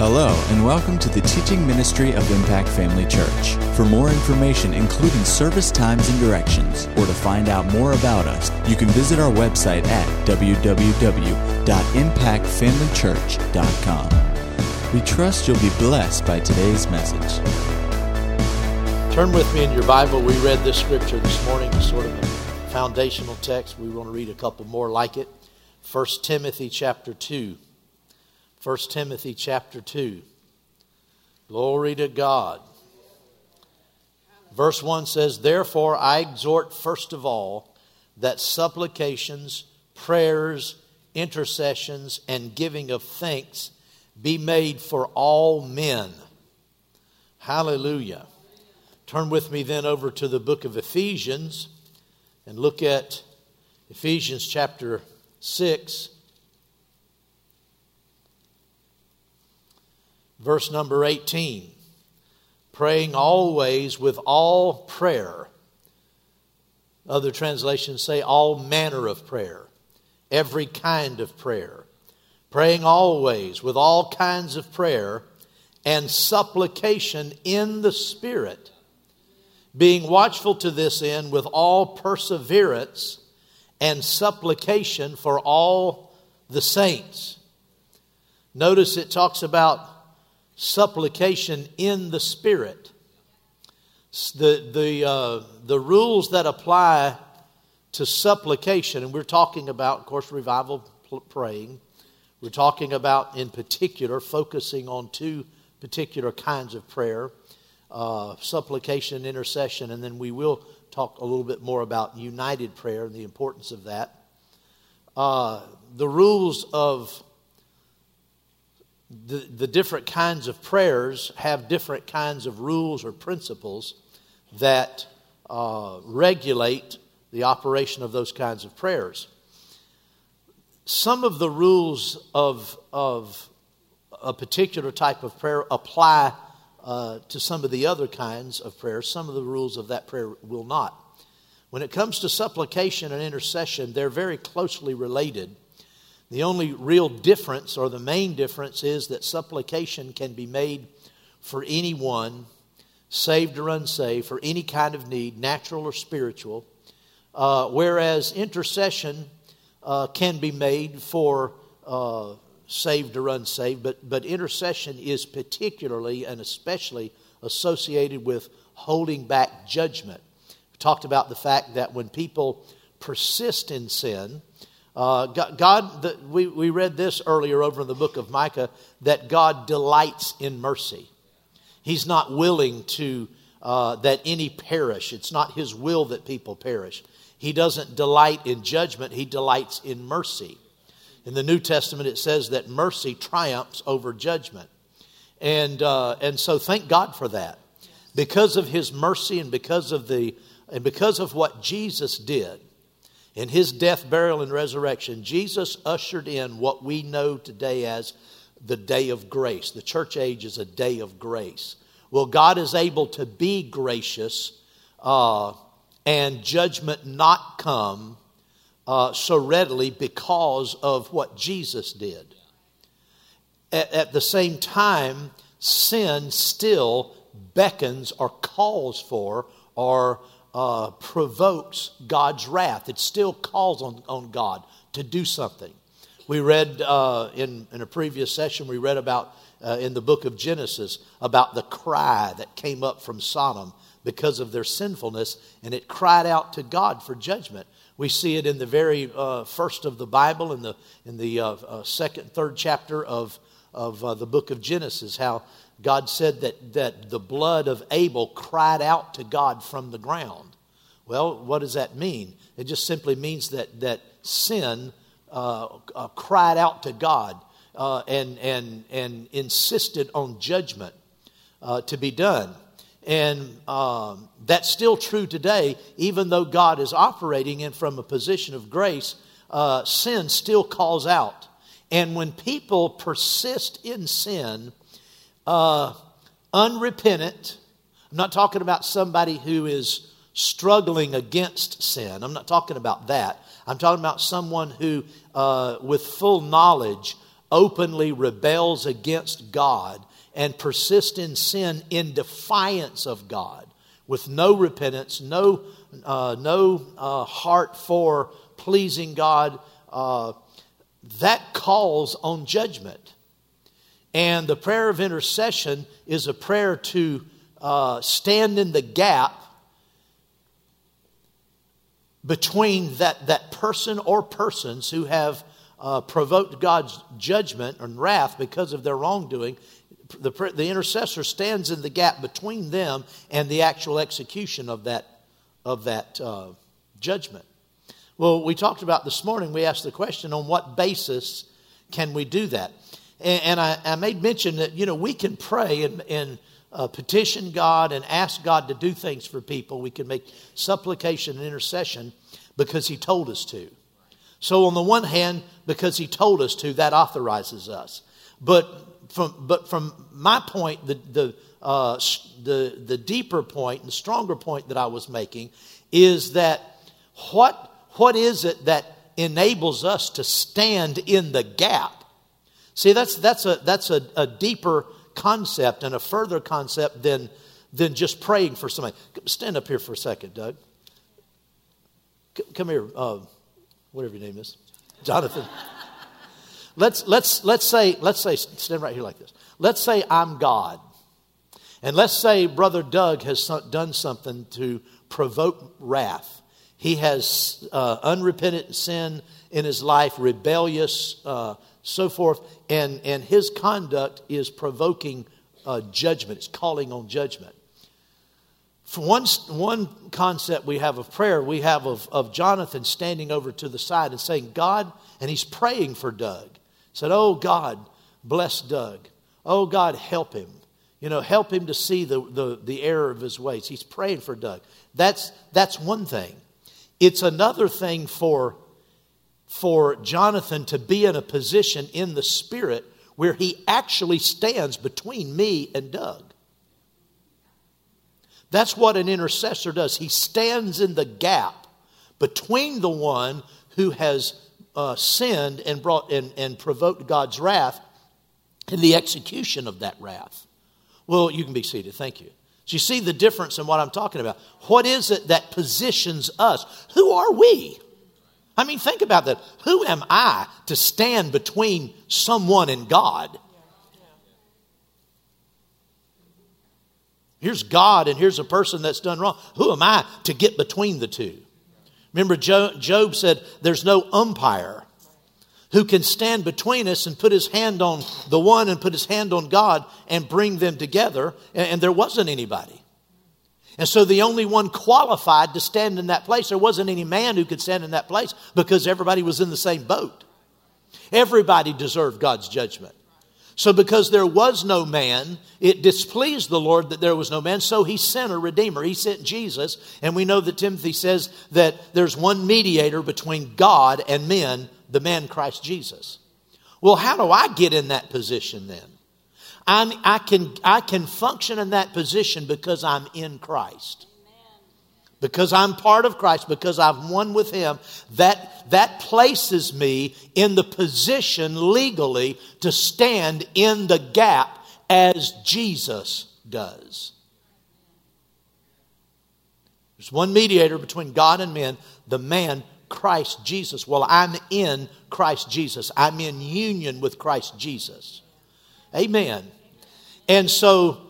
Hello, and welcome to the teaching ministry of Impact Family Church. For more information, including service times and directions, or to find out more about us, you can visit our website at www.impactfamilychurch.com. We trust you'll be blessed by today's message. Turn with me in your Bible. We read this scripture this morning, sort of a foundational text. We want to read a couple more like it. 1 Timothy chapter 2. 1 Timothy chapter 2. Glory to God. Verse 1 says, Therefore I exhort first of all that supplications, prayers, intercessions, and giving of thanks be made for all men. Hallelujah. Turn with me then over to the book of Ephesians and look at Ephesians chapter 6. Verse number 18 praying always with all prayer. Other translations say all manner of prayer, every kind of prayer. Praying always with all kinds of prayer and supplication in the Spirit, being watchful to this end with all perseverance and supplication for all the saints. Notice it talks about supplication in the Spirit. The, the, uh, the rules that apply to supplication, and we're talking about, of course, revival praying. We're talking about, in particular, focusing on two particular kinds of prayer uh, supplication and intercession, and then we will talk a little bit more about united prayer and the importance of that. Uh, the rules of the, the different kinds of prayers have different kinds of rules or principles that uh, regulate the operation of those kinds of prayers. Some of the rules of, of a particular type of prayer apply uh, to some of the other kinds of prayers. Some of the rules of that prayer will not. When it comes to supplication and intercession, they're very closely related the only real difference, or the main difference, is that supplication can be made for anyone, saved or unsaved, for any kind of need, natural or spiritual, uh, whereas intercession uh, can be made for uh, saved or unsaved, but, but intercession is particularly and especially associated with holding back judgment. We talked about the fact that when people persist in sin, uh, God, the, we, we read this earlier over in the book of Micah that God delights in mercy. He's not willing to uh, that any perish. It's not His will that people perish. He doesn't delight in judgment, He delights in mercy. In the New Testament, it says that mercy triumphs over judgment. And, uh, and so thank God for that. Because of His mercy and because of, the, and because of what Jesus did, in his death, burial, and resurrection, Jesus ushered in what we know today as the day of grace. The church age is a day of grace. Well, God is able to be gracious uh, and judgment not come uh, so readily because of what Jesus did. At, at the same time, sin still beckons or calls for or uh, provokes God's wrath. It still calls on, on God to do something. We read uh, in, in a previous session, we read about uh, in the book of Genesis about the cry that came up from Sodom because of their sinfulness, and it cried out to God for judgment. We see it in the very uh, first of the Bible, in the, in the uh, uh, second, third chapter of, of the book of Genesis, how God said that, that the blood of Abel cried out to God from the ground. Well, what does that mean? It just simply means that, that sin uh, uh, cried out to God uh, and, and, and insisted on judgment uh, to be done. And um, that's still true today, even though God is operating in from a position of grace, uh, sin still calls out. And when people persist in sin, uh, unrepentant. I'm not talking about somebody who is struggling against sin. I'm not talking about that. I'm talking about someone who, uh, with full knowledge openly rebels against God and persists in sin in defiance of God with no repentance, no, uh, no uh, heart for pleasing God, uh, that calls on judgment. And the prayer of intercession is a prayer to uh, stand in the gap between that, that person or persons who have uh, provoked God's judgment and wrath because of their wrongdoing. The, the intercessor stands in the gap between them and the actual execution of that, of that uh, judgment. Well, we talked about this morning, we asked the question on what basis can we do that? And, and I, I, made mention that, you know, we can pray and, and uh, petition God and ask God to do things for people. We can make supplication and intercession because He told us to. So, on the one hand, because He told us to, that authorizes us. But from, but from my point, the, the, uh, the, the deeper point, the stronger point that I was making is that what, what is it that enables us to stand in the gap? See, that's, that's, a, that's a, a deeper concept and a further concept than, than just praying for somebody. Stand up here for a second, Doug. C- come here, uh, whatever your name is, Jonathan. let's, let's, let's, say, let's say, stand right here like this. Let's say I'm God. And let's say Brother Doug has done something to provoke wrath. He has uh, unrepentant sin in his life, rebellious, uh, so forth, and, and his conduct is provoking uh, judgment, it's calling on judgment. For one, one concept we have of prayer, we have of, of Jonathan standing over to the side and saying, God, and he's praying for Doug. He said, Oh God, bless Doug. Oh God, help him. You know, help him to see the, the, the error of his ways. He's praying for Doug. That's, that's one thing. It's another thing for for Jonathan to be in a position in the spirit where he actually stands between me and Doug. That's what an intercessor does. He stands in the gap between the one who has uh, sinned and brought and, and provoked God's wrath and the execution of that wrath. Well, you can be seated. Thank you. So you see the difference in what I'm talking about. What is it that positions us? Who are we? I mean, think about that. Who am I to stand between someone and God? Here's God and here's a person that's done wrong. Who am I to get between the two? Remember, Job said, There's no umpire who can stand between us and put his hand on the one and put his hand on God and bring them together. And there wasn't anybody. And so the only one qualified to stand in that place, there wasn't any man who could stand in that place because everybody was in the same boat. Everybody deserved God's judgment. So, because there was no man, it displeased the Lord that there was no man. So, he sent a Redeemer. He sent Jesus. And we know that Timothy says that there's one mediator between God and men, the man Christ Jesus. Well, how do I get in that position then? I'm, i can, I can function in that position because I'm in Christ. Because I'm part of Christ, because I've one with Him, that, that places me in the position legally to stand in the gap as Jesus does. There's one mediator between God and men, the man Christ Jesus. Well, I'm in Christ Jesus. I'm in union with Christ Jesus. Amen. And so,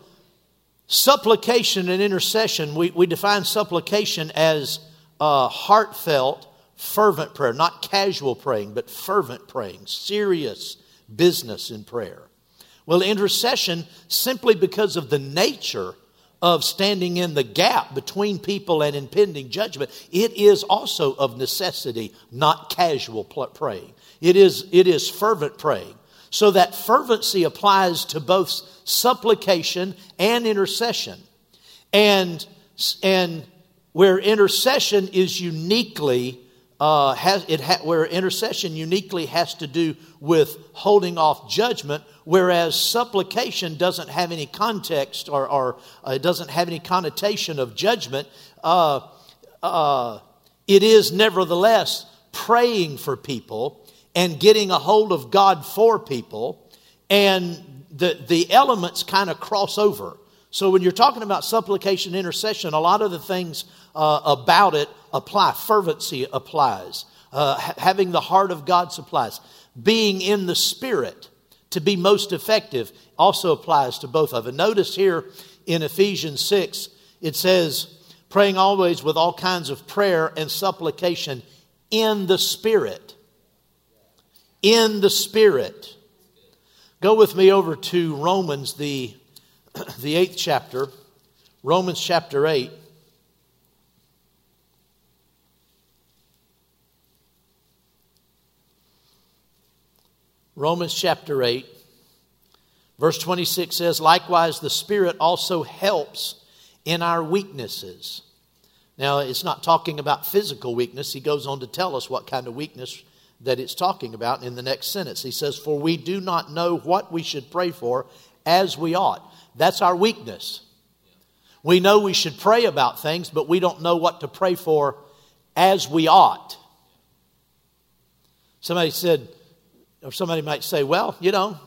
supplication and intercession, we, we define supplication as uh, heartfelt, fervent prayer, not casual praying, but fervent praying, serious business in prayer. Well, intercession, simply because of the nature of standing in the gap between people and impending judgment, it is also of necessity, not casual praying. It is, it is fervent praying. So that fervency applies to both supplication and intercession. And, and where intercession is uniquely, uh, has, it ha- where intercession uniquely has to do with holding off judgment, whereas supplication doesn't have any context or, or uh, it doesn't have any connotation of judgment. Uh, uh, it is nevertheless praying for people and getting a hold of God for people, and the, the elements kind of cross over. So when you're talking about supplication, intercession, a lot of the things uh, about it apply. Fervency applies. Uh, ha- having the heart of God supplies. Being in the Spirit to be most effective also applies to both of it. Notice here in Ephesians 6, it says, praying always with all kinds of prayer and supplication in the Spirit. In the Spirit. Go with me over to Romans, the, the eighth chapter, Romans chapter 8. Romans chapter 8, verse 26 says, Likewise, the Spirit also helps in our weaknesses. Now, it's not talking about physical weakness. He goes on to tell us what kind of weakness that it's talking about in the next sentence. He says, For we do not know what we should pray for as we ought. That's our weakness. We know we should pray about things, but we don't know what to pray for as we ought. Somebody said, or somebody might say, well, you know,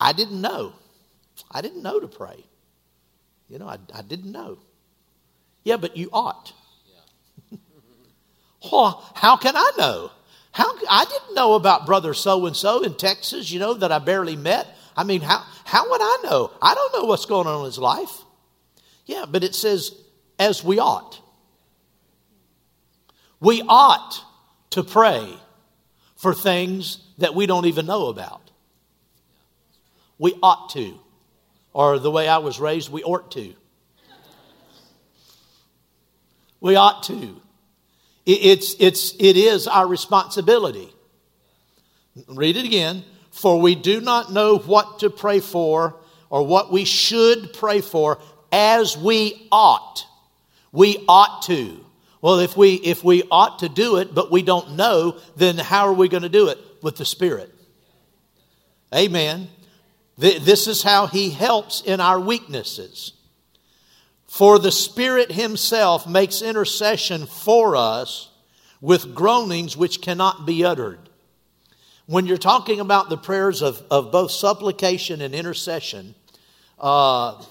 I didn't know. I didn't know to pray. You know, I, I didn't know. Yeah, but you ought. how can I know? How I didn't know about brother so and so in Texas, you know, that I barely met. I mean, how how would I know? I don't know what's going on in his life. Yeah, but it says as we ought. We ought to pray for things that we don't even know about. We ought to. Or the way I was raised, we ought to. We ought to. It's, it's, it is our responsibility. Read it again. For we do not know what to pray for or what we should pray for as we ought. We ought to. Well, if we, if we ought to do it, but we don't know, then how are we going to do it? With the Spirit. Amen. This is how He helps in our weaknesses. For the Spirit Himself makes intercession for us with groanings which cannot be uttered. When you're talking about the prayers of, of both supplication and intercession, uh,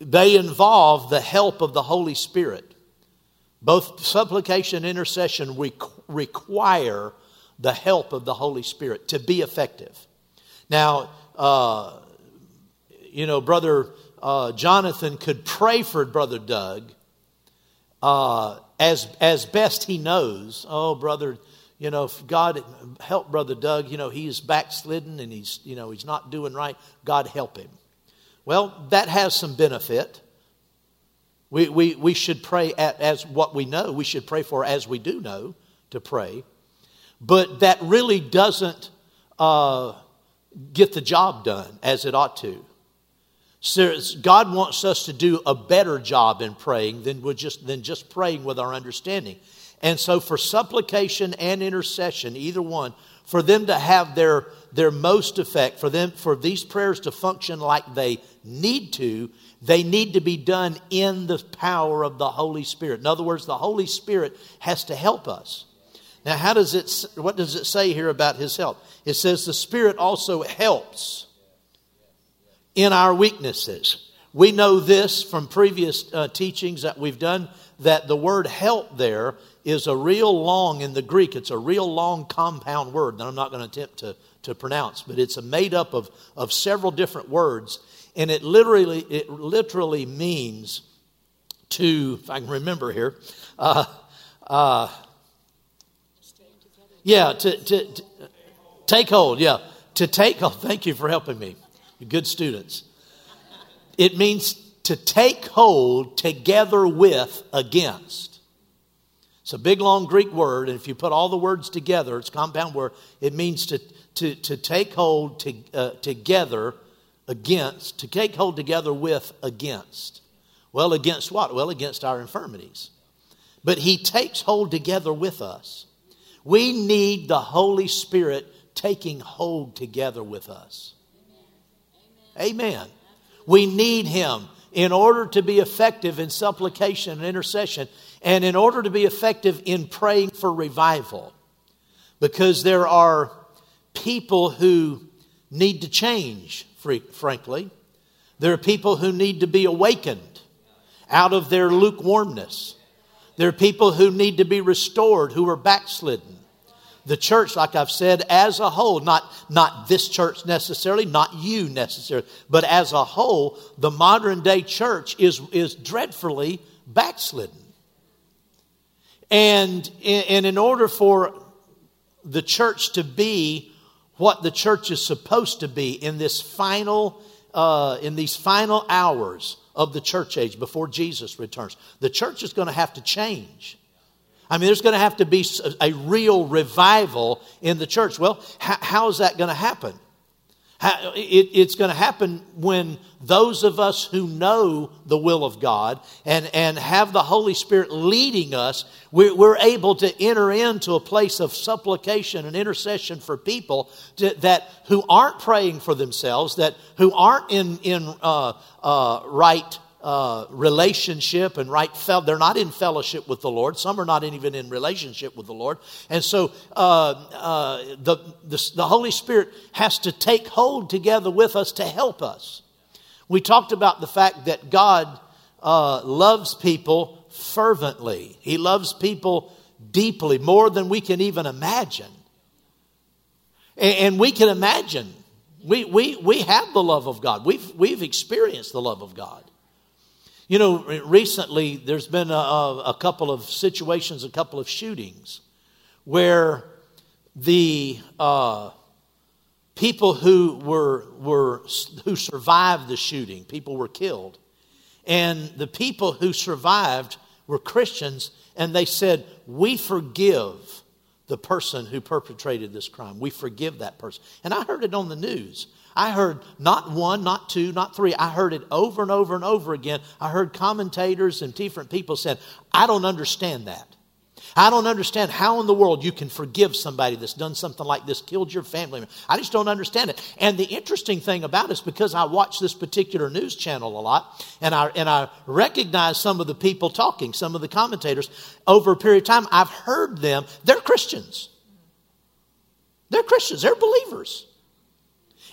they involve the help of the Holy Spirit. Both supplication and intercession require the help of the Holy Spirit to be effective. Now, uh, you know, Brother uh, Jonathan could pray for Brother Doug uh, as, as best he knows. Oh, Brother, you know, if God help Brother Doug, you know, he's backslidden and he's, you know, he's not doing right. God help him. Well, that has some benefit. We, we, we should pray at, as what we know, we should pray for as we do know to pray. But that really doesn't uh, get the job done as it ought to. God wants us to do a better job in praying than, just, than just praying with our understanding. And so, for supplication and intercession, either one, for them to have their, their most effect, for them for these prayers to function like they need to, they need to be done in the power of the Holy Spirit. In other words, the Holy Spirit has to help us. Now, how does it, what does it say here about his help? It says the Spirit also helps in our weaknesses. We know this from previous uh, teachings that we've done that the word help there is a real long, in the Greek, it's a real long compound word that I'm not going to attempt to, to pronounce, but it's a made up of, of several different words and it literally it literally means to if i can remember here uh, uh, yeah to, to, to, take hold yeah to take hold thank you for helping me good students it means to take hold together with against it's a big long greek word and if you put all the words together it's a compound word it means to, to, to take hold to, uh, together against, to take hold together with against. Well, against what? Well, against our infirmities. But He takes hold together with us. We need the Holy Spirit taking hold together with us. Amen. We need Him in order to be effective in supplication and intercession, and in order to be effective in praying for revival. because there are people who need to change, frankly. There are people who need to be awakened out of their lukewarmness. There are people who need to be restored who are backslidden. The church, like I've said, as a whole, not, not this church necessarily, not you necessarily, but as a whole, the modern day church is, is dreadfully backslidden. And, and in order for the church to be what the church is supposed to be in this final, uh, in these final hours of the church age before Jesus returns, the church is going to have to change. I mean, there's going to have to be a real revival in the church. Well, how is that going to happen? It, it's going to happen when those of us who know the will of God and, and have the Holy Spirit leading us, we're, able to enter into a place of supplication and intercession for people that who aren't praying for themselves, that who aren't in, in uh, uh, right uh, relationship and right they're not in fellowship with the lord. Some are not even in relationship with the lord. And so uh, uh, the, the, the holy spirit has to take hold together with us to help us. We talked about the fact that god uh, loves people fervently. He loves people deeply more than we can even imagine. And, and we can imagine we, we, we have the love of god. We've, we've experienced the love of god you know, recently there's been a, a, couple of situations, a couple of shootings where the uh, people who were, were who survived the shooting, people were killed, and the people who survived were Christians, and they said, "We forgive." The person who perpetrated this crime. We forgive that person. And I heard it on the news. I heard not one, not two, not three. I heard it over and over and over again. I heard commentators and different people said, I don't understand that. I don't understand how in the world you can forgive somebody that's done something like this, killed your family. I just don't understand it. And the interesting thing about it is because I watch this particular news channel a lot, and I and I recognize some of the people talking, some of the commentators over a period of time. I've heard them. They're Christians. They're Christians. They're believers.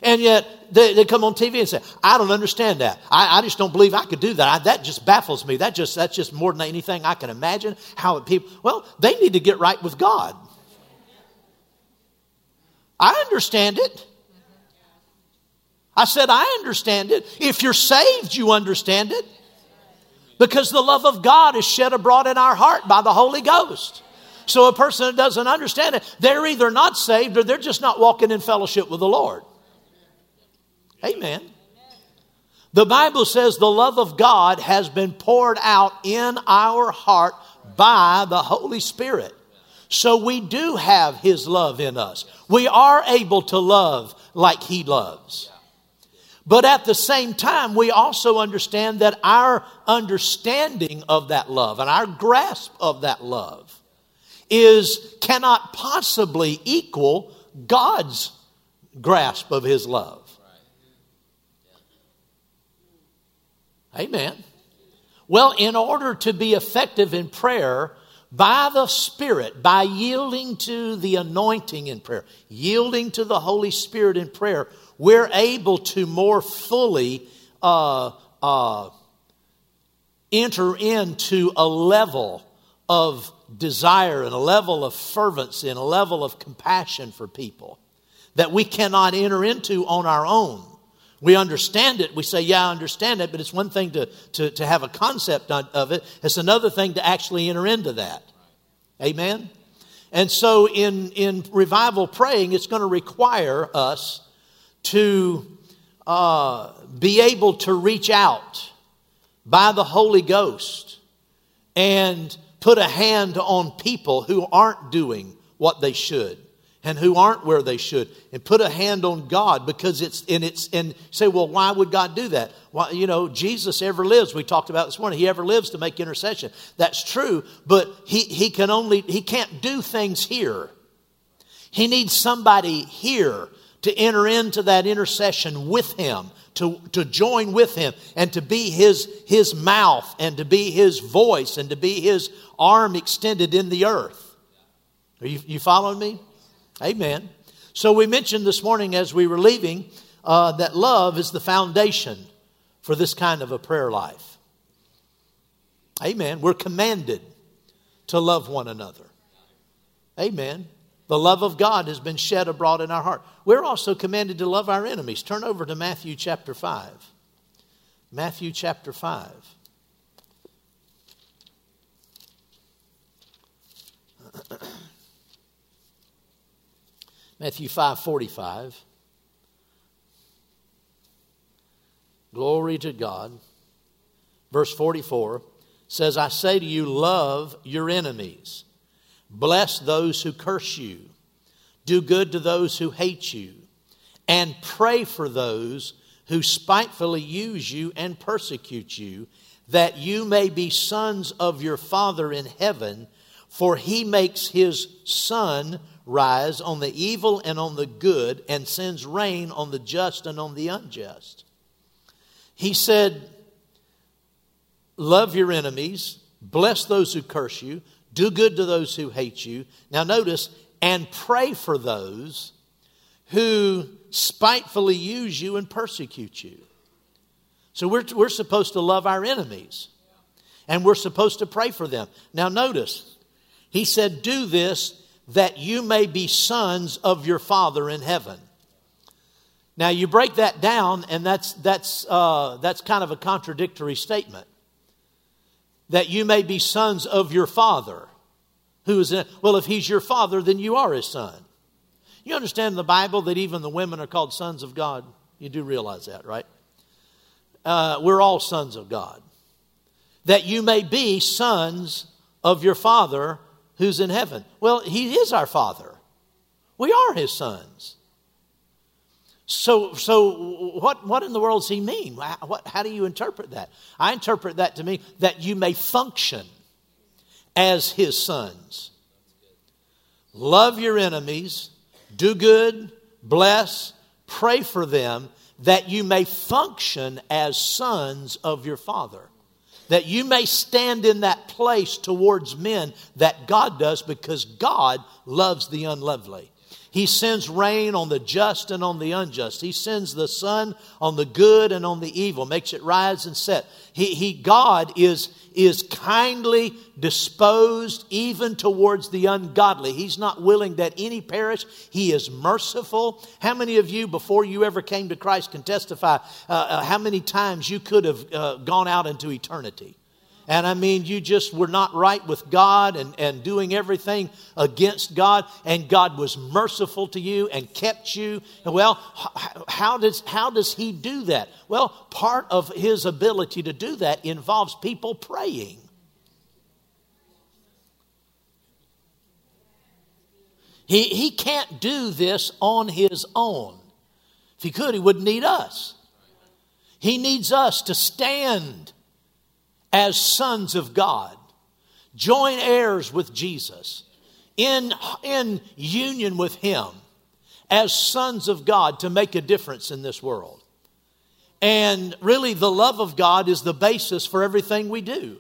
And yet they, they come on TV and say, I don't understand that. I, I just don't believe I could do that. I, that just baffles me. That just, that's just more than anything I can imagine. How people, well, they need to get right with God. I understand it. I said, I understand it. If you're saved, you understand it. Because the love of God is shed abroad in our heart by the Holy Ghost. So a person that doesn't understand it, they're either not saved or they're just not walking in fellowship with the Lord. Amen. The Bible says the love of God has been poured out in our heart by the Holy Spirit. So we do have His love in us. We are able to love like He loves. But at the same time, we also understand that our understanding of that love and our grasp of that love is cannot possibly equal God's grasp of His love. Amen. Well, in order to be effective in prayer, by the Spirit, by yielding to the anointing in prayer, yielding to the Holy Spirit in prayer, we're able to more fully uh, uh, enter into a level of desire and a level of fervency and a level of compassion for people that we cannot enter into on our own. We understand it. We say, yeah, I understand it, but it's one thing to, to, to have a concept of it. It's another thing to actually enter into that. Amen? And so in, in revival praying, it's going to require us to uh, be able to reach out by the Holy Ghost and put a hand on people who aren't doing what they should and who aren't where they should and put a hand on God because it's and it's and say, well, why would God do that? Why, you know, Jesus ever lives. We talked about this morning. He ever lives to make intercession. That's true, but he he can only he can't do things here. He needs somebody here to enter into that intercession with him, to, to join with him, and to be his, his mouth, and to be his voice, and to be his arm extended in the earth. Are you, you following me? Amen. So we mentioned this morning as we were leaving uh, that love is the foundation for this kind of a prayer life. Amen. We're commanded to love one another. Amen. The love of God has been shed abroad in our heart. We're also commanded to love our enemies. Turn over to Matthew chapter 5. Matthew chapter 5. Matthew 5:45 Glory to God. Verse 44 says, I say to you, love your enemies, bless those who curse you, do good to those who hate you, and pray for those who spitefully use you and persecute you, that you may be sons of your Father in heaven, for he makes his sun rise on the evil and on the good, and sends rain on the just and on the unjust. He said, Love your enemies, bless those who curse you, do good to those who hate you. Now, notice, and pray for those who spitefully use you and persecute you. So, we're, we're supposed to love our enemies, and we're supposed to pray for them. Now, notice, he said, Do this that you may be sons of your Father in heaven. Now, you break that down, and that's, that's, uh, that's kind of a contradictory statement. That you may be sons of your Father. Who is in, well, if He's your Father, then you are His Son. You understand the Bible that even the women are called sons of God? You do realize that, right? Uh, we're all sons of God. That you may be sons of your Father who's in heaven. Well, He is our Father. We are His sons. So, so what, what in the world does he mean? What, how do you interpret that? I interpret that to mean that you may function as his sons. Love your enemies, do good, bless, pray for them, that you may function as sons of your Father. That you may stand in that place towards men that God does because God loves the unlovely. He sends rain on the just and on the unjust. He sends the sun on the good and on the evil, makes it rise and set. He, he God is, is kindly disposed even towards the ungodly. He's not willing that any perish. He is merciful. How many of you, before you ever came to Christ, can testify uh, uh, how many times you could have uh, gone out into eternity? And I mean, you just were not right with God and, and doing everything against God, and God was merciful to you and kept you. Well, how does, how does He do that? Well, part of His ability to do that involves people praying. He, he can't do this on His own. If He could, He wouldn't need us. He needs us to stand as sons of God, join heirs with Jesus, in, in union with Him, as sons of God to make a difference in this world. And really, the love of God is the basis for everything we do.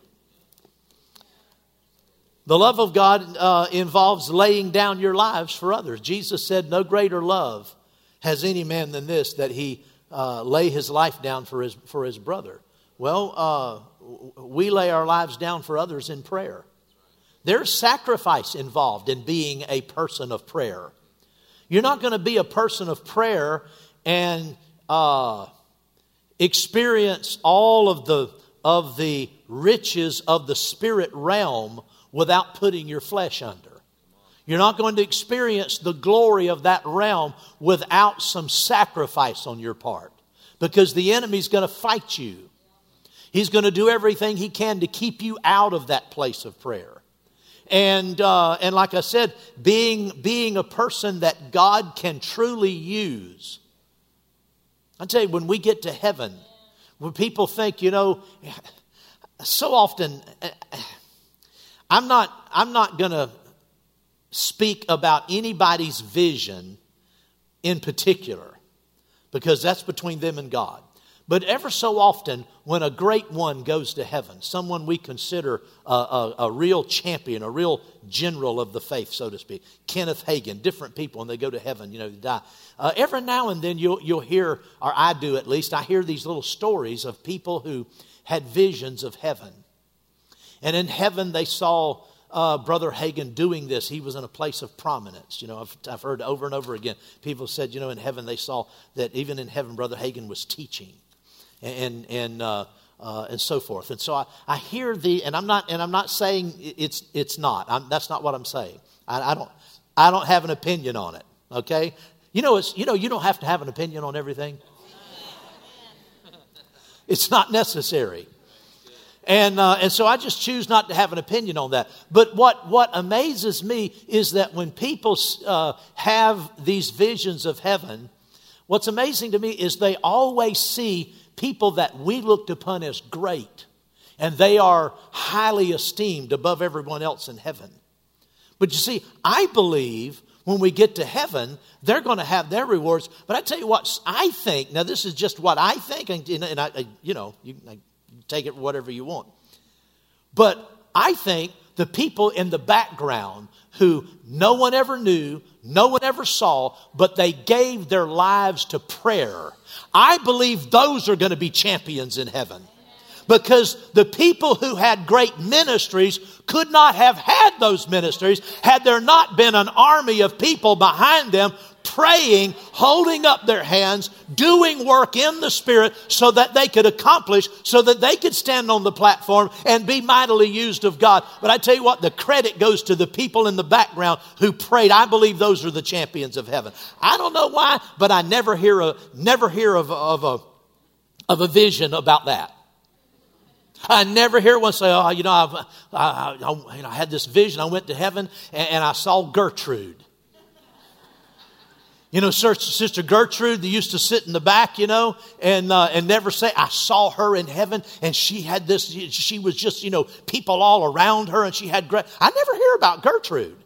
The love of God uh, involves laying down your lives for others. Jesus said, No greater love has any man than this, that he uh, lay his life down for his, for his brother. Well, uh, we lay our lives down for others in prayer. There's sacrifice involved in being a person of prayer. You're not going to be a person of prayer and uh, experience all of the, of the riches of the spirit realm without putting your flesh under. You're not going to experience the glory of that realm without some sacrifice on your part because the enemy's going to fight you. He's going to do everything he can to keep you out of that place of prayer. And, uh, and like I said, being, being a person that God can truly use. I tell you, when we get to heaven, when people think, you know, so often, I'm not, I'm not going to speak about anybody's vision in particular because that's between them and God. But ever so often, when a great one goes to heaven, someone we consider a, a, a, real champion, a real general of the faith, so to speak, Kenneth Hagin, different people, and they go to heaven, you know, die. Uh, every now and then you'll, you'll hear, or I do at least, I hear these little stories of people who had visions of heaven. And in heaven, they saw uh, Brother Hagin doing this. He was in a place of prominence. You know, I've, I've heard over and over again people said, you know, in heaven they saw that even in heaven, Brother Hagin was teaching and, and, uh, uh, and so forth. And so I, I hear the, and I'm not, and I'm not saying it's, it's not. I'm, that's not what I'm saying. I, I, don't, I don't have an opinion on it. Okay, you know, it's, you know, you don't have to have an opinion on everything. It's not necessary. And, uh, and so I just choose not to have an opinion on that. But what, what amazes me is that when people uh, have these visions of heaven, what's amazing to me is they always see people that we looked upon as great, and they are highly esteemed above everyone else in heaven. But you see, I believe when we get to heaven, they're going to have their rewards. But I tell you what, I think, now this is just what I think, and, and I, you know, you take it whatever you want. But I think the people in the background who no one ever knew, no one ever saw, but they gave their lives to prayer. I believe those are going to be champions in heaven. Because the people who had great ministries could not have had those ministries had there not been an army of people behind them praying, holding up their hands, doing work in the Spirit so that they could accomplish, so that they could stand on the platform and be mightily used of God. But I tell you what, the credit goes to the people in the background who prayed. I believe those are the champions of heaven. I don't know why, but I never hear a, never hear of, of a, of a vision about that. I never hear one say, "Oh, you know, I've, I, I, you know, I had this vision. I went to heaven and, and I saw Gertrude." You know, Sister Gertrude, they used to sit in the back, you know, and, uh, and never say, I saw her in heaven and she had this, she was just, you know, people all around her and she had great. I never hear about Gertrude.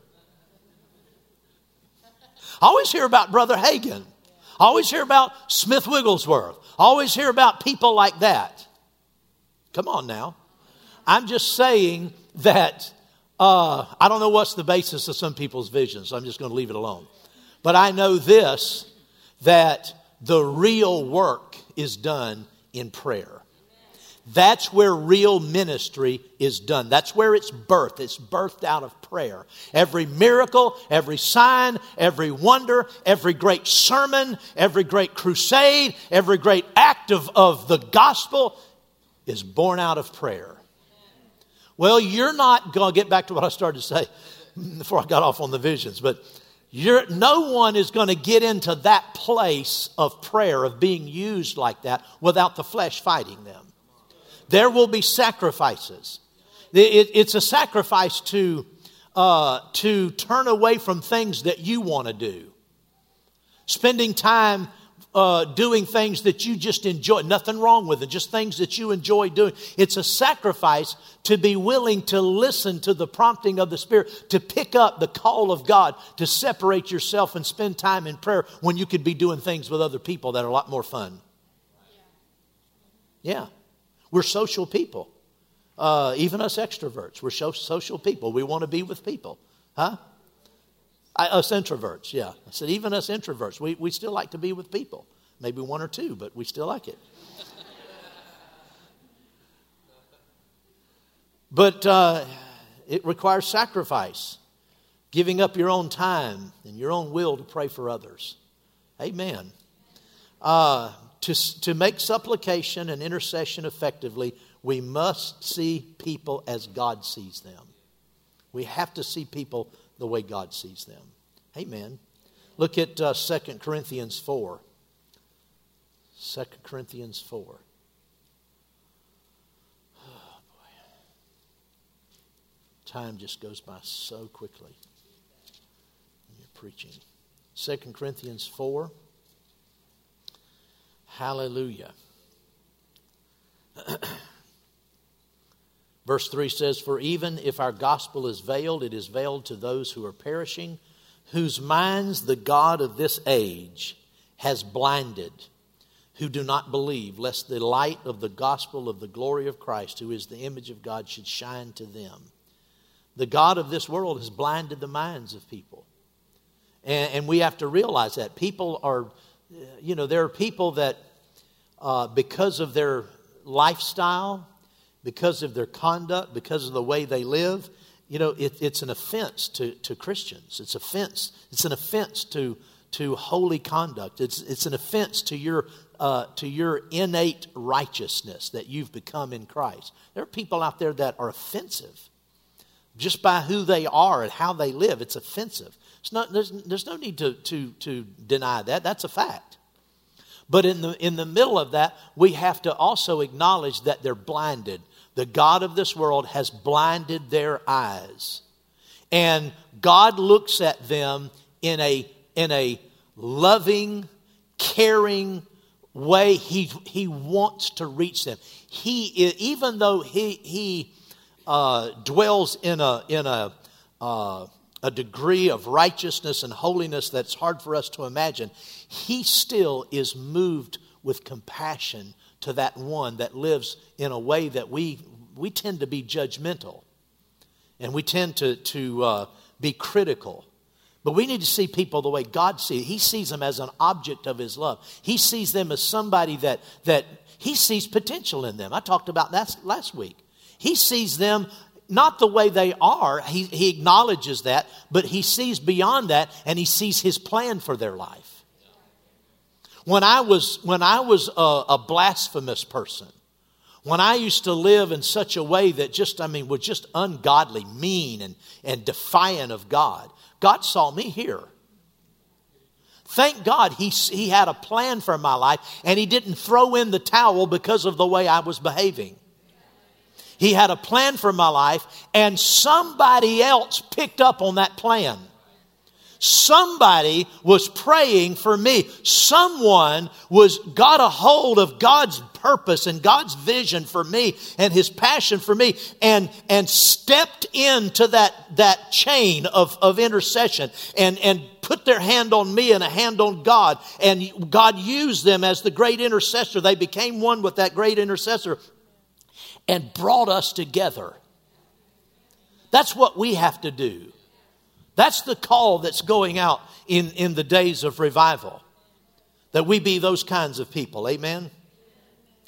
I always hear about Brother Hagin. I always hear about Smith Wigglesworth. I always hear about people like that. Come on now. I'm just saying that uh, I don't know what's the basis of some people's visions, so I'm just going to leave it alone. But I know this that the real work is done in prayer. That's where real ministry is done. That's where it's birthed. It's birthed out of prayer. Every miracle, every sign, every wonder, every great sermon, every great crusade, every great act of, of the gospel is born out of prayer. Well, you're not going to get back to what I started to say before I got off on the visions, but you're, no one is going to get into that place of prayer, of being used like that, without the flesh fighting them. There will be sacrifices. It, it's a sacrifice to, uh, to turn away from things that you want to do. Spending time uh, doing things that you just enjoy. Nothing wrong with it, just things that you enjoy doing. It's a sacrifice to be willing to listen to the prompting of the Spirit, to pick up the call of God, to separate yourself and spend time in prayer when you could be doing things with other people that are a lot more fun. Yeah, we're social people. Uh, even us extroverts, we're social people. We want to be with people. Huh? I, us introverts, yeah. I said, even us introverts, we, we still like to be with people. Maybe one or two, but we still like it. but uh, it requires sacrifice, giving up your own time and your own will to pray for others. Amen. Uh, to, to make supplication and intercession effectively, we must see people as God sees them. We have to see people the way God sees them. Amen. Look at uh, 2 Corinthians 4. 2 Corinthians 4. Oh, boy. Time just goes by so quickly when you're preaching. 2 Corinthians 4. Hallelujah. Verse 3 says, For even if our gospel is veiled, it is veiled to those who are perishing, whose minds the God of this age has blinded who do not believe, lest the light of the gospel of the glory of Christ, who is the image of God, should shine to them. The God of this world has blinded the minds of people. And, and we have to realize that. People are, you know, there are people that, uh, because of their lifestyle, because of their conduct, because of the way they live, you know, it, it's an offense to, to Christians. It's offense. It's an offense to to holy conduct. It's, it's an offense to your, uh, to your innate righteousness that you've become in Christ. There are people out there that are offensive just by who they are and how they live. It's offensive. It's not, there's, there's no need to, to, to deny that. That's a fact. But in the, in the middle of that, we have to also acknowledge that they're blinded. The God of this world has blinded their eyes. And God looks at them in a in a loving, caring way. He, he wants to reach them. He, even though he, he uh, dwells in a, in a, uh, a degree of righteousness and holiness that's hard for us to imagine, he still is moved with compassion to that one that lives in a way that we, we tend to be judgmental and we tend to, to uh, be critical. But we need to see people the way God sees. He sees them as an object of His love. He sees them as somebody that, that He sees potential in them. I talked about that last week. He sees them not the way they are, he, he acknowledges that, but He sees beyond that and He sees His plan for their life. When I was, when I was a, a blasphemous person, when I used to live in such a way that just, I mean, was just ungodly, mean, and, and defiant of God, God saw me here. Thank God he, he had a plan for my life and he didn't throw in the towel because of the way I was behaving. He had a plan for my life and somebody else picked up on that plan. Somebody was praying for me. Someone was got a hold of God's purpose and God's vision for me and his passion for me and, and stepped into that, that chain of, of intercession and, and put their hand on me and a hand on God. And God used them as the great intercessor. They became one with that great intercessor and brought us together. That's what we have to do. That's the call that's going out in, in the days of revival. That we be those kinds of people. Amen?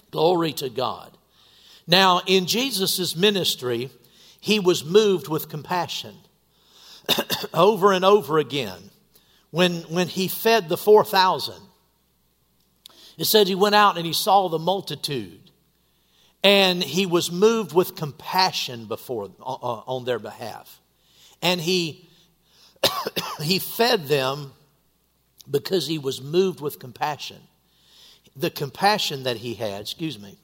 Glory to God. Now, in Jesus' ministry, he was moved with compassion over and over again. When, when he fed the 4,000, it said he went out and he saw the multitude and he was moved with compassion before uh, uh on their behalf and he he fed them because he was moved with compassion. The compassion that he had, excuse me.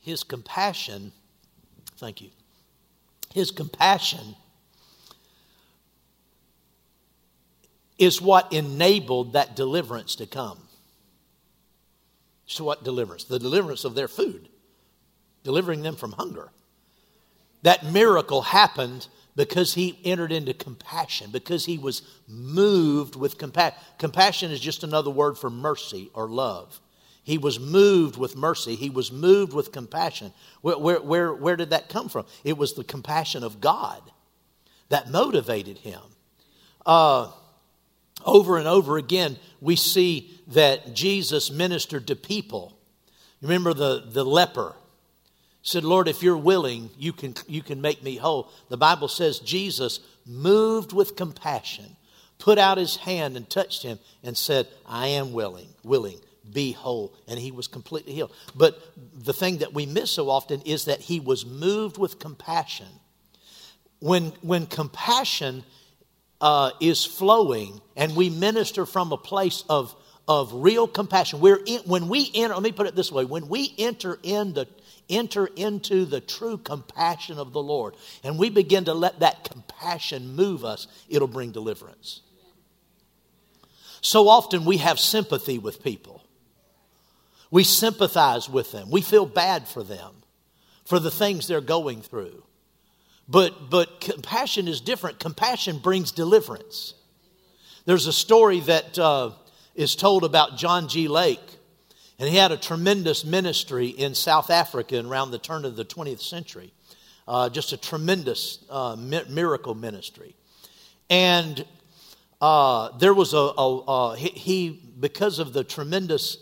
His compassion, thank you. His compassion is what enabled that deliverance to come. So, what deliverance? The deliverance of their food, delivering them from hunger. That miracle happened because he entered into compassion, because he was moved with compassion. Compassion is just another word for mercy or love. He was moved with mercy. He was moved with compassion. Where, where, where, where did that come from? It was the compassion of God that motivated him. Uh, over and over again, we see that Jesus ministered to people. Remember the, the leper said, Lord, if you're willing, you can, you can make me whole. The Bible says Jesus, moved with compassion, put out his hand and touched him and said, I am willing, willing, be whole. And he was completely healed. But the thing that we miss so often is that he was moved with compassion. When, when compassion uh, is flowing and we minister from a place of, of real compassion. We're in, when we enter, let me put it this way when we enter in the enter into the true compassion of the Lord and we begin to let that compassion move us, it'll bring deliverance. So often we have sympathy with people. We sympathize with them. We feel bad for them, for the things they're going through. But, but compassion is different. Compassion brings deliverance. There's a story that uh, is told about John G. Lake, and he had a tremendous ministry in South Africa around the turn of the 20th century. Uh, just a tremendous uh, mi- miracle ministry. And uh, there was a, a, he, he, because of the tremendous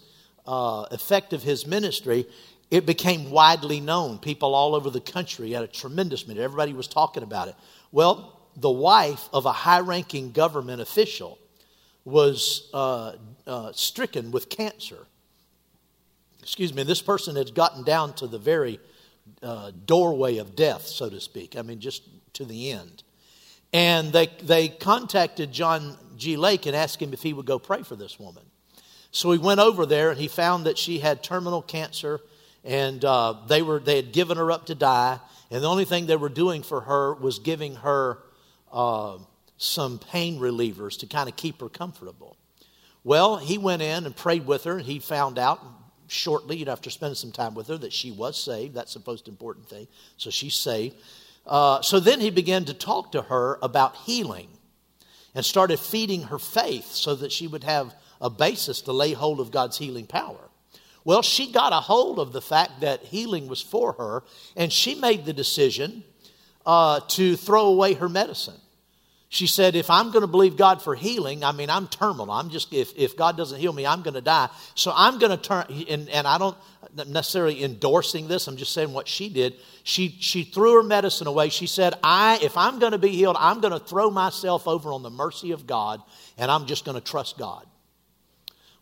uh, effect of his ministry, it became widely known. People all over the country had a tremendous ministry. Everybody was talking about it. Well, the wife of a high ranking government official was uh, uh, stricken with cancer. Excuse me, this person had gotten down to the very uh, doorway of death, so to speak. I mean, just to the end. And they, they contacted John G. Lake and asked him if he would go pray for this woman. So he went over there and he found that she had terminal cancer and uh, they, were, they had given her up to die. And the only thing they were doing for her was giving her uh, some pain relievers to kind of keep her comfortable. Well, he went in and prayed with her, and he found out shortly, you know, after spending some time with her, that she was saved. That's the most important thing. So she's saved. Uh, so then he began to talk to her about healing and started feeding her faith so that she would have a basis to lay hold of God's healing power. Well, she got a hold of the fact that healing was for her, and she made the decision uh, to throw away her medicine. She said, If I'm going to believe God for healing, I mean, I'm terminal. I'm just, if, if God doesn't heal me, I'm going to die. So I'm going to turn, and, and I don't necessarily endorsing this, I'm just saying what she did. She, she threw her medicine away. She said, I, If I'm going to be healed, I'm going to throw myself over on the mercy of God, and I'm just going to trust God.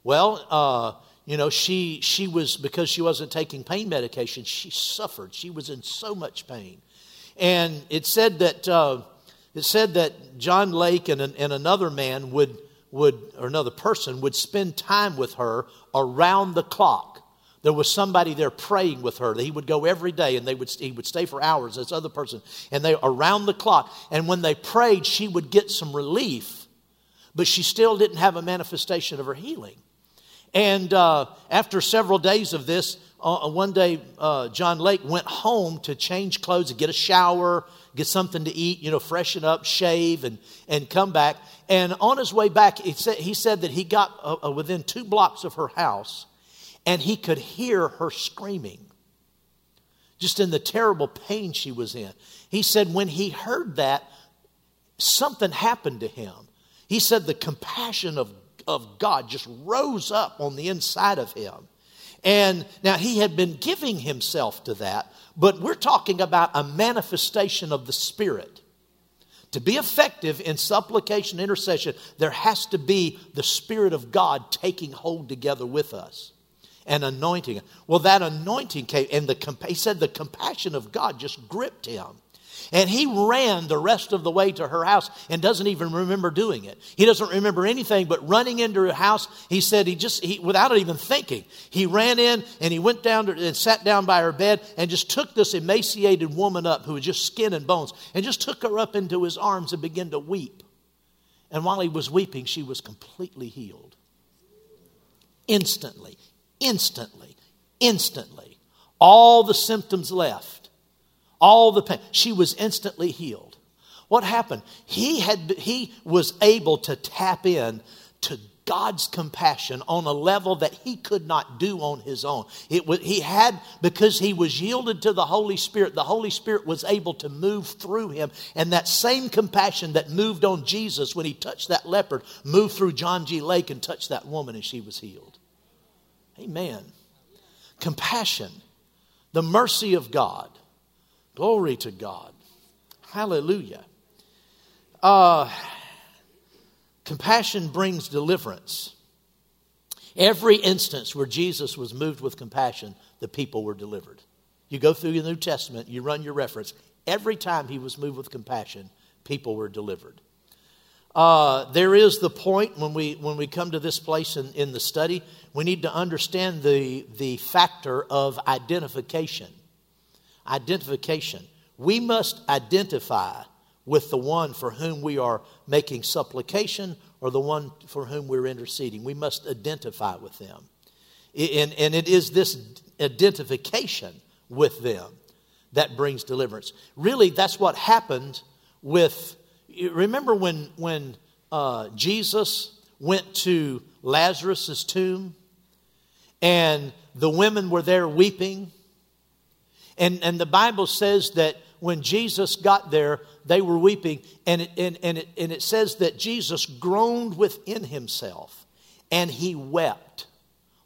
Well, uh, you know, she, she was, because she wasn't taking pain medication, she suffered. She was in so much pain. And it said that, uh, it said that John Lake and, and another man would, would, or another person would spend time with her around the clock. There was somebody there praying with her. He would go every day and they would, he would stay for hours, this other person, and they around the clock. And when they prayed, she would get some relief, but she still didn't have a manifestation of her healing. And uh, after several days of this, uh, uh, one day uh, John Lake went home to change clothes and get a shower, get something to eat, you know, freshen up, shave, and, and come back. And on his way back, he said, he said that he got uh, uh within two blocks of her house and he could hear her screaming, just in the terrible pain she was in. He said when he heard that, something happened to him. He said the compassion of of God just rose up on the inside of him. And now he had been giving himself to that, but we're talking about a manifestation of the Spirit. To be effective in supplication intercession, there has to be the Spirit of God taking hold together with us and anointing. Well, that anointing came, and the, he said the compassion of God just gripped him. And he ran the rest of the way to her house and doesn't even remember doing it. He doesn't remember anything but running into her house. He said he just, he, without even thinking, he ran in and he went down to, and sat down by her bed and just took this emaciated woman up who was just skin and bones and just took her up into his arms and began to weep. And while he was weeping, she was completely healed. Instantly, instantly, instantly. All the symptoms left all the pain. She was instantly healed. What happened? He had he was able to tap in to God's compassion on a level that he could not do on his own. It was, he had, because he was yielded to the Holy Spirit, the Holy Spirit was able to move through him. And that same compassion that moved on Jesus when he touched that leper moved through John G. Lake and touched that woman and she was healed. Amen. Compassion, the mercy of God. Glory to God. Hallelujah. Uh, compassion brings deliverance. Every instance where Jesus was moved with compassion, the people were delivered. You go through the New Testament, you run your reference. Every time he was moved with compassion, people were delivered. Uh, there is the point when we when we come to this place in, in the study, we need to understand the the factor of identification identification. We must identify with the one for whom we are making supplication or the one for whom we're interceding. We must identify with them. And, and it is this identification with them that brings deliverance. Really, that's what happened with. Remember when, when uh, Jesus went to Lazarus' tomb and the women were there weeping? And, and the Bible says that when Jesus got there, they were weeping. And it, and, and, it, and it says that Jesus groaned within himself and he wept.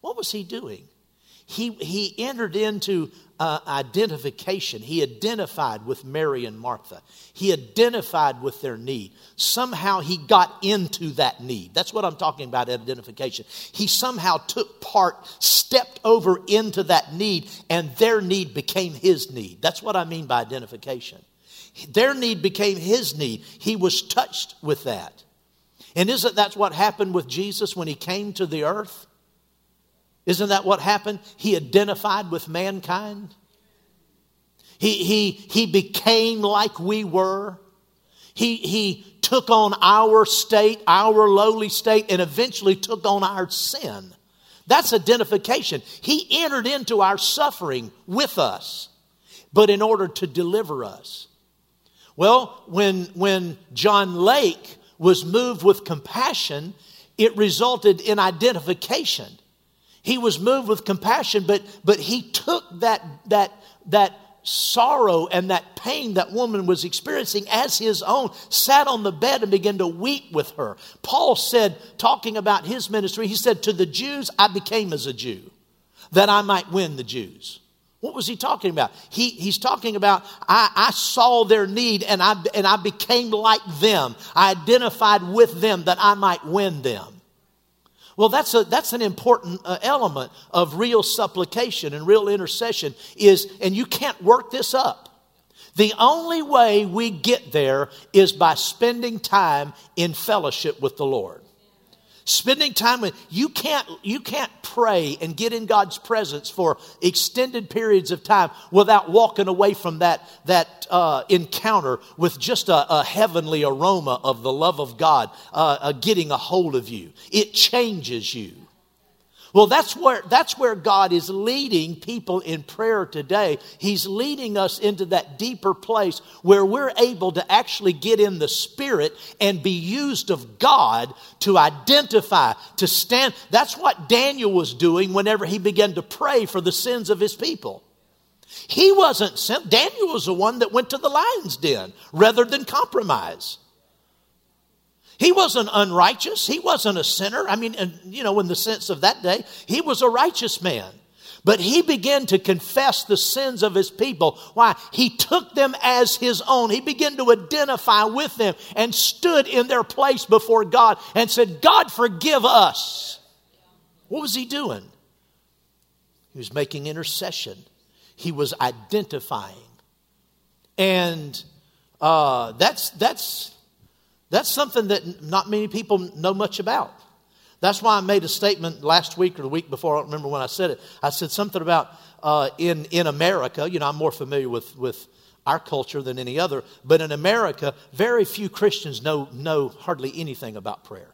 What was he doing? He, he entered into uh, identification. He identified with Mary and Martha. He identified with their need. Somehow he got into that need. That's what I'm talking about identification. He somehow took part, stepped over into that need, and their need became his need. That's what I mean by identification. Their need became his need. He was touched with that. And isn't that what happened with Jesus when he came to the earth? Isn't that what happened? He identified with mankind. He, he, he became like we were. He, he took on our state, our lowly state, and eventually took on our sin. That's identification. He entered into our suffering with us, but in order to deliver us. Well, when, when John Lake was moved with compassion, it resulted in identification. He was moved with compassion, but, but he took that, that, that sorrow and that pain that woman was experiencing as his own, sat on the bed and began to weep with her. Paul said, talking about his ministry, he said, To the Jews, I became as a Jew, that I might win the Jews. What was he talking about? He, he's talking about I, I saw their need and I, and I became like them. I identified with them that I might win them. Well, that's, a, that's an important uh, element of real supplication and real intercession is, and you can't work this up. The only way we get there is by spending time in fellowship with the Lord. Spending time with you can't you can't pray and get in God's presence for extended periods of time without walking away from that that uh, encounter with just a, a, heavenly aroma of the love of God uh, uh, getting a hold of you. It changes you. Well, that's where, that's where God is leading people in prayer today. He's leading us into that deeper place where we're able to actually get in the Spirit and be used of God to identify, to stand. That's what Daniel was doing whenever he began to pray for the sins of his people. He wasn't sent. Daniel was the one that went to the lion's den rather than compromise. He wasn't unrighteous. He wasn't a sinner. I mean, and, you know, in the sense of that day, he was a righteous man. But he began to confess the sins of his people. Why? He took them as his own. He began to identify with them and stood in their place before God and said, God, forgive us. What was he doing? He was making intercession, he was identifying. And uh, that's, that's, that's something that not many people know much about. That's why I made a statement last week or the week before. I don't remember when I said it. I said something about uh, in, in America, you know, I'm more familiar with, with our culture than any other, but in America, very few Christians know, know hardly anything about prayer.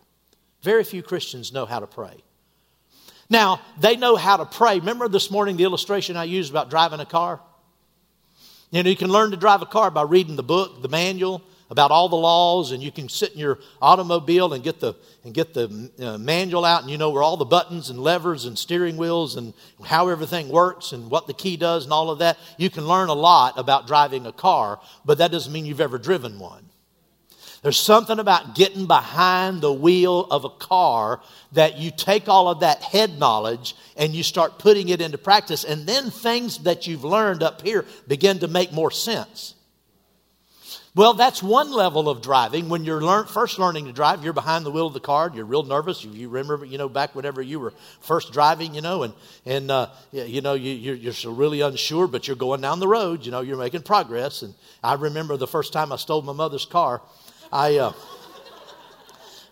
Very few Christians know how to pray. Now, they know how to pray. Remember this morning the illustration I used about driving a car? You know, you can learn to drive a car by reading the book, the manual, about all the laws, and you can sit in your automobile and get the and get the uh, manual out, and you know where all the buttons and levers and steering wheels and how everything works and what the key does and all of that. You can learn a lot about driving a car, but that doesn't mean you've ever driven one. There's something about getting behind the wheel of a car that you take all of that head knowledge and you start putting it into practice, and then things that you've learned up here begin to make more sense. Well, that's one level of driving. When you're learn, first learning to drive, you're behind the wheel of the car. You're real nervous. You remember, you know, back whenever you were first driving, you know, and and uh, you know you, you're, you're really unsure, but you're going down the road. You know, you're making progress. And I remember the first time I stole my mother's car. I. Uh,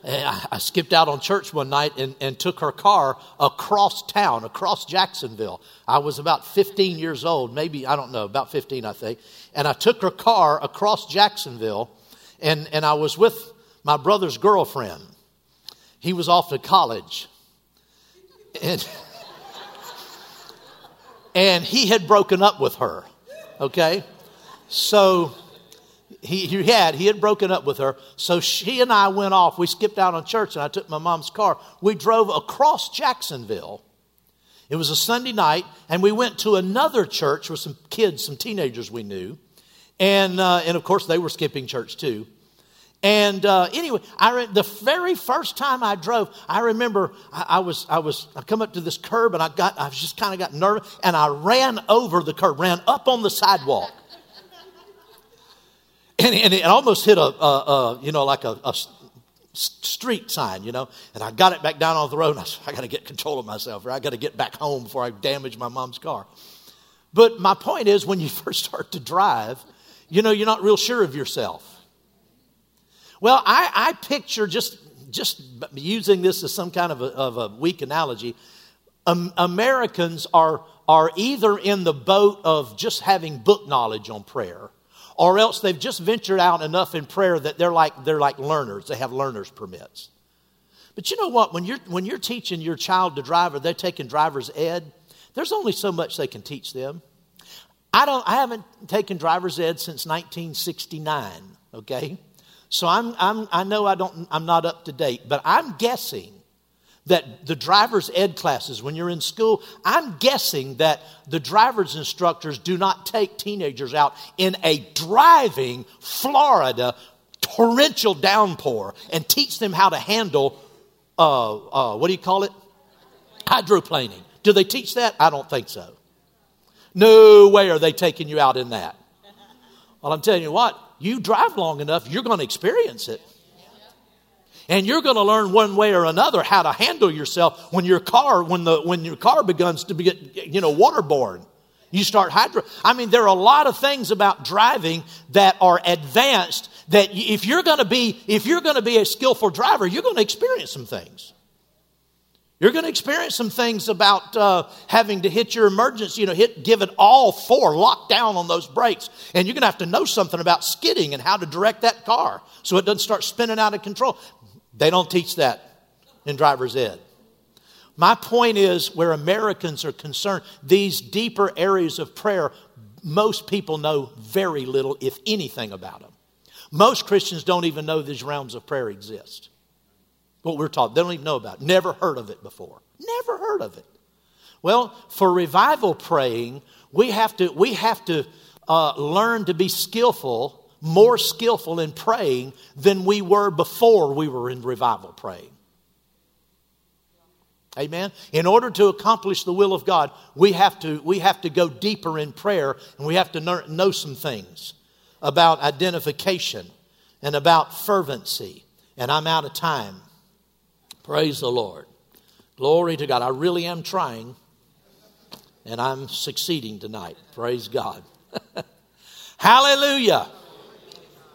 I skipped out on church one night and, and took her car across town, across Jacksonville. I was about 15 years old, maybe, I don't know, about 15, I think. And I took her car across Jacksonville, and, and I was with my brother's girlfriend. He was off to college. And, and he had broken up with her. Okay? So he, he had he had broken up with her so she and i went off we skipped out on church and i took my mom's car we drove across jacksonville it was a sunday night and we went to another church with some kids some teenagers we knew and uh, and of course they were skipping church too and uh, anyway, I re- the very first time I drove, I remember I, I, was I was I come up to this curb and I got I just kind of got nervous and I ran over the curb, ran up on the sidewalk, and, and it almost hit a, a, a you know like a, a, street sign, you know. And I got it back down on the road. And I said, I got to get control of myself, or I got to get back home before I damage my mom's car. But my point is, when you first start to drive, you know, you're not real sure of yourself. Well, I, I picture just just using this as some kind of a, of a weak analogy. Um, Americans are are either in the boat of just having book knowledge on prayer, or else they've just ventured out enough in prayer that they're like they're like learners. They have learners permits. But you know what? When you're when you're teaching your child to drive, or they're taking driver's ed, there's only so much they can teach them. I don't. I haven't taken driver's ed since 1969. Okay, so I'm, I'm, I know I don't, I'm not up to date, but I'm guessing that the driver's ed classes, when you're in school, I'm guessing that the driver's instructors do not take teenagers out in a driving Florida torrential downpour and teach them how to handle, uh, uh, what do you call it? Hydroplaning. Do they teach that? I don't think so. No way are they taking you out in that. Well, I'm telling you what, you drive long enough, you're going to experience it. And you're going to learn one way or another how to handle yourself when your car, when the when your car begins to get you know waterborne. You start hydro. I mean, there are a lot of things about driving that are advanced. That if you're going to be if you're going to be a skillful driver, you're going to experience some things. You're going to experience some things about uh, having to hit your emergency, you know, hit, give it all four, lock down on those brakes. And you're going to have to know something about skidding and how to direct that car so it doesn't start spinning out of control. They don't teach that in driver's ed. My point is where Americans are concerned, these deeper areas of prayer, most people know very little, if anything, about them. Most Christians don't even know these realms of prayer exist what we're taught. They don't even know about it. Never heard of it before. Never heard of it. Well, for revival praying, we have to, we have to uh, learn to be skillful, more skillful in praying than we were before we were in revival praying. Amen. In order to accomplish the will of God, we have to, we have to go deeper in prayer and we have to know some things about identification and about fervency. And I'm out of time. Praise the Lord. Glory to God. I really am trying, and I'm succeeding tonight. Praise God. Hallelujah.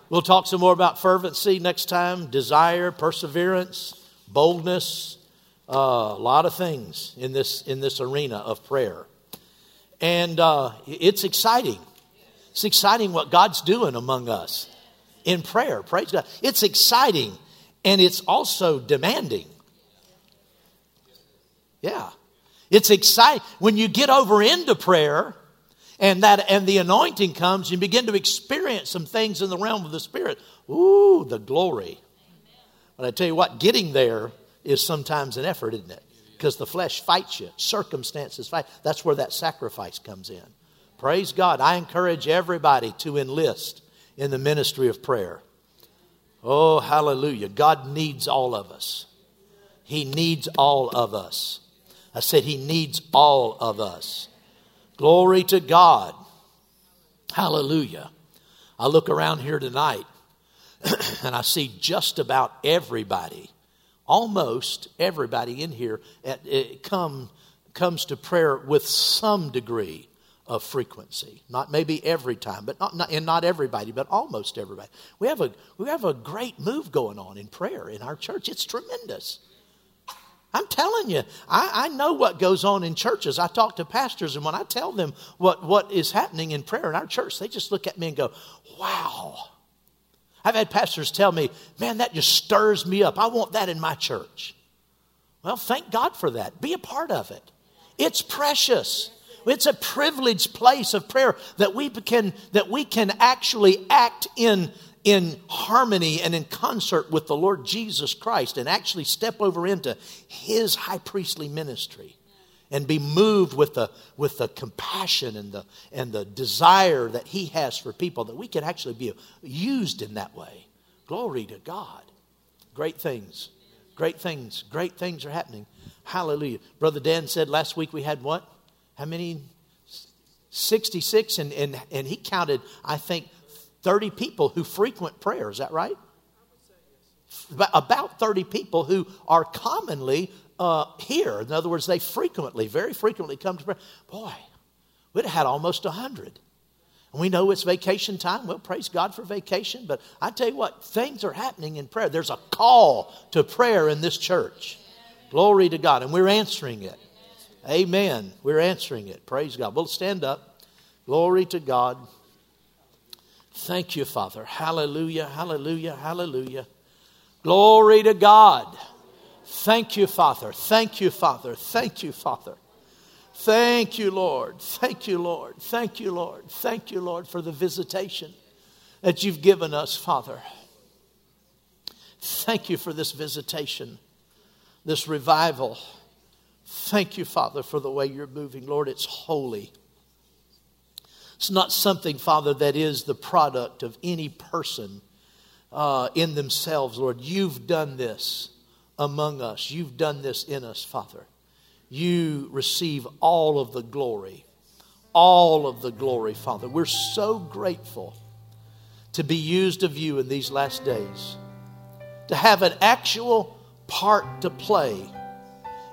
We'll talk some more about fervency next time desire, perseverance, boldness, uh, a lot of things in this, in this arena of prayer. And uh, it's exciting. It's exciting what God's doing among us in prayer. Praise God. It's exciting and it's also demanding. Yeah. It's exciting. When you get over into prayer and that and the anointing comes, you begin to experience some things in the realm of the spirit. Ooh, the glory. But I tell you what, getting there is sometimes an effort, isn't it? Because the flesh fights you, circumstances fight. That's where that sacrifice comes in. Praise God. I encourage everybody to enlist in the ministry of prayer. Oh, hallelujah. God needs all of us. He needs all of us. I said, He needs all of us. Glory to God. Hallelujah. I look around here tonight and I see just about everybody, almost everybody in here, at, come, comes to prayer with some degree of frequency. Not maybe every time, but not, not, and not everybody, but almost everybody. We have, a, we have a great move going on in prayer in our church. It's tremendous. I'm telling you, I, I, know what goes on in churches. I talk to pastors, and when I tell them what, what is happening in prayer in our church, they just look at me and go, wow. I've had pastors tell me, man, that just stirs me up. I want that in my church. Well, thank God for that. Be a part of it. It's precious. It's a privileged place of prayer that we can, that we can actually act in, in harmony and in concert with the Lord Jesus Christ and actually step over into his high priestly ministry and be moved with the, with the compassion and the, and the desire that he has for people, that we can actually be used in that way. Glory to God. Great things. Great things. Great things are happening. Hallelujah. Brother Dan said last week we had what? How many? 66, and, and, and he counted, I think, 30 people who frequent prayer. Is that right? About 30 people who are commonly uh, here. In other words, they frequently, very frequently come to prayer. Boy, we'd have had almost 100. And we know it's vacation time. Well, praise God for vacation. But I tell you what, things are happening in prayer. There's a call to prayer in this church. Glory to God. And we're answering it. Amen. We're answering it. Praise God. We'll stand up. Glory to God. Thank you, Father. Hallelujah, hallelujah, hallelujah. Glory to God. Thank you, Father. Thank you, Father. Thank you, Father. Thank you, Lord. Thank you, Lord. Thank you, Lord. Thank you, Lord, for the visitation that you've given us, Father. Thank you for this visitation this revival. Thank you, Father, for the way you're moving. Lord, it's holy. It's not something, Father, that is the product of any person uh, in themselves, Lord. You've done this among us, you've done this in us, Father. You receive all of the glory, all of the glory, Father. We're so grateful to be used of you in these last days, to have an actual part to play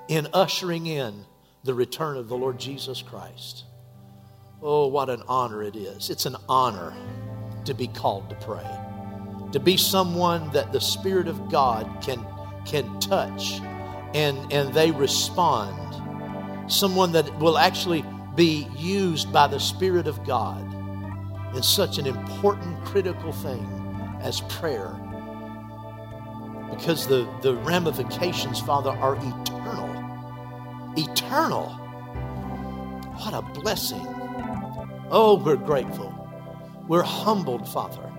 in ushering in the return of the Lord Jesus Christ. Oh, what an honor it is. It's an honor to be called to pray, to be someone that the Spirit of God can, can touch and, and they respond, someone that will actually be used by the Spirit of God in such an important, critical thing as prayer because the, the ramifications, Father, are eternal. Eternal. What a blessing. Oh, we're grateful. We're humbled, Father.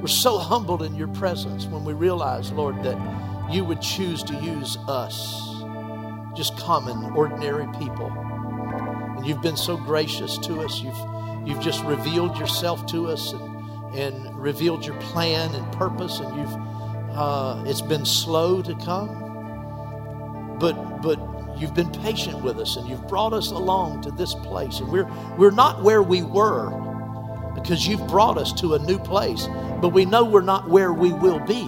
We're so humbled in your presence when we realize, Lord, that you would choose to use us, just common, ordinary people. And you've been so gracious to us. You've, you've just revealed yourself to us and, and revealed your plan and purpose, and you've uh, it's been slow to come, but but you've been patient with us and you've brought us along to this place. And we're we're not where we were because you've brought us to a new place, but we know we're not where we will be.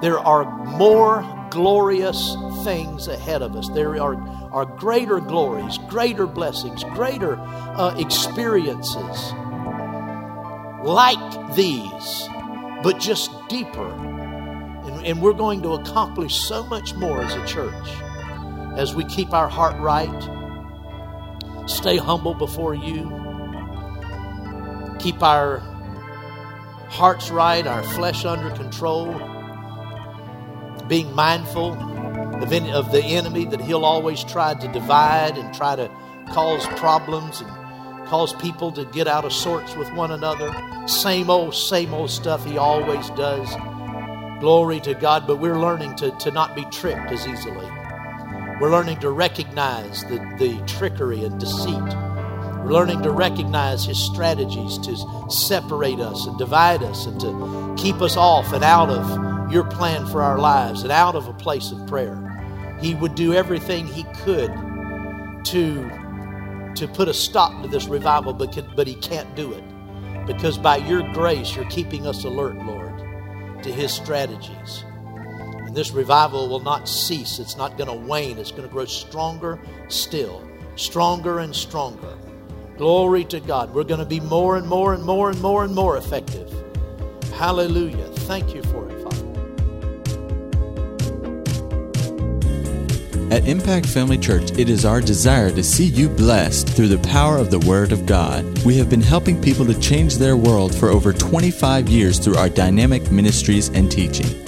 There are more glorious things ahead of us. There are, are greater glories, greater blessings, greater uh, experiences like these but just deeper. And, and we're going to accomplish so much more as a church as we keep our heart right, stay humble before you, keep our hearts right, our flesh under control, being mindful of, any, of the enemy that he'll always try to divide and try to cause problems and cause people to get out of sorts with one another. Same old, same old stuff he always does. Glory to God, but we're learning to, to not be tricked as easily. We're learning to recognize the, the trickery and deceit. We're learning to recognize his strategies to separate us and divide us and to keep us off and out of your plan for our lives and out of a place of prayer. He would do everything he could to to put a stop to this revival, but, can, but He can't do it. Because by your grace, you're keeping us alert, Lord, to His strategies. This revival will not cease. It's not going to wane. It's going to grow stronger still, stronger and stronger. Glory to God. We're going to be more and more and more and more and more effective. Hallelujah. Thank you for it. Father. At Impact Family Church, it is our desire to see you blessed through the power of the Word of God. We have been helping people to change their world for over 25 years through our dynamic ministries and teaching.